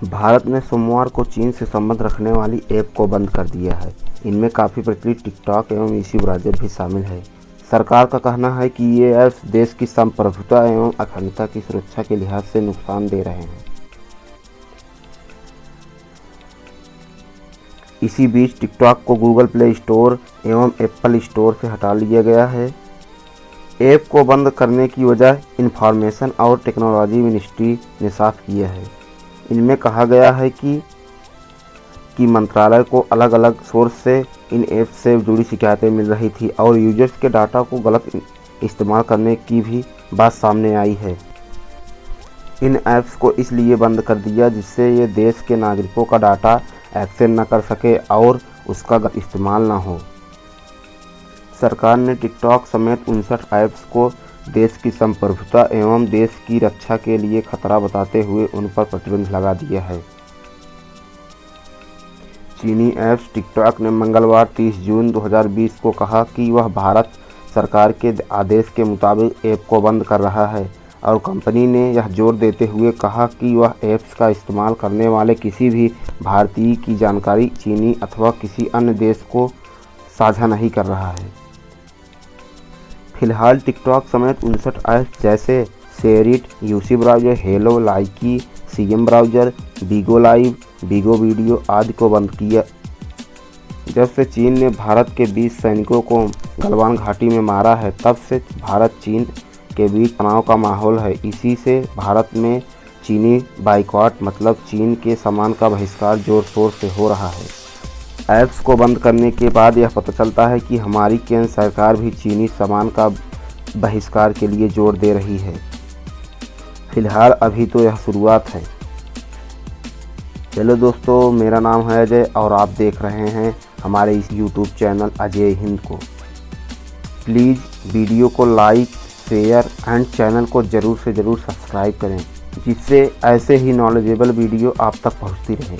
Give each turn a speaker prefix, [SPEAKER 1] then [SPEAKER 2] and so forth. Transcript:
[SPEAKER 1] भारत ने सोमवार को चीन से संबंध रखने वाली ऐप को बंद कर दिया है। इनमें काफ़ी प्रचलित टिकटॉक एवं इसी ब्राउज़र भी शामिल है। सरकार का कहना है कि ये ऐप्स देश की संप्रभुता एवं अखंडता की सुरक्षा के लिहाज से नुकसान दे रहे हैं। इसी बीच टिकटॉक को गूगल प्ले स्टोर एवं एप्पल स्टोर से हटा लिया गया है। ऐप को बंद करने की वजह इंफॉर्मेशन और टेक्नोलॉजी मिनिस्ट्री ने साफ़ किया है। इनमें कहा गया है कि कि मंत्रालय को अलग अलग सोर्स से, इन ऐप्स से जुड़ी शिकायतें मिल रही थी और यूज़र्स के डाटा को गलत इस्तेमाल करने की भी बात सामने आई है। इन ऐप्स को इसलिए बंद कर दिया जिससे ये देश के नागरिकों का डाटा एक्सेस न कर सके और उसका इस्तेमाल ना हो। सरकार ने टिकटॉक समेत उनसठ ऐप्स को देश की संप्रभुता एवं देश की रक्षा के लिए खतरा बताते हुए उन पर प्रतिबंध लगा दिया है। चीनी ऐप्स टिकटॉक ने मंगलवार 30 जून 2020 को कहा कि वह भारत सरकार के आदेश के मुताबिक ऐप को बंद कर रहा है और कंपनी ने यह ज़ोर देते हुए कहा कि वह ऐप्स का इस्तेमाल करने वाले किसी भी भारतीय की जानकारी चीनी अथवा किसी अन्य देश को साझा नहीं कर रहा है। फ़िलहाल टिकटॉक समेत उनसठ ऐप्स जैसे SHAREit UC Browser, Helo, Likee C M Browser, Bigo Live, Bigo Video आदि को बंद किया। जब से चीन ने भारत के 20 सैनिकों को गलवान घाटी में मारा है, तब से भारत चीन के बीच तनाव का माहौल है। इसी से भारत में चीनी बाइकॉट मतलब चीन के सामान का बहिष्कार ज़ोर शोर से हो रहा है। ऐप्स को बंद करने के बाद यह पता चलता है कि हमारी केंद्र सरकार भी चीनी सामान का बहिष्कार के लिए ज़ोर दे रही है। फ़िलहाल अभी तो यह शुरुआत है। चलो दोस्तों, मेरा नाम है अजय और आप देख रहे हैं हमारे इस यूट्यूब चैनल अजय हिंद को। प्लीज़ वीडियो को लाइक, शेयर एंड चैनल को ज़रूर से ज़रूर सब्सक्राइब करें, जिससे ऐसे ही नॉलेजेबल वीडियो आप तक पहुँचती रहे।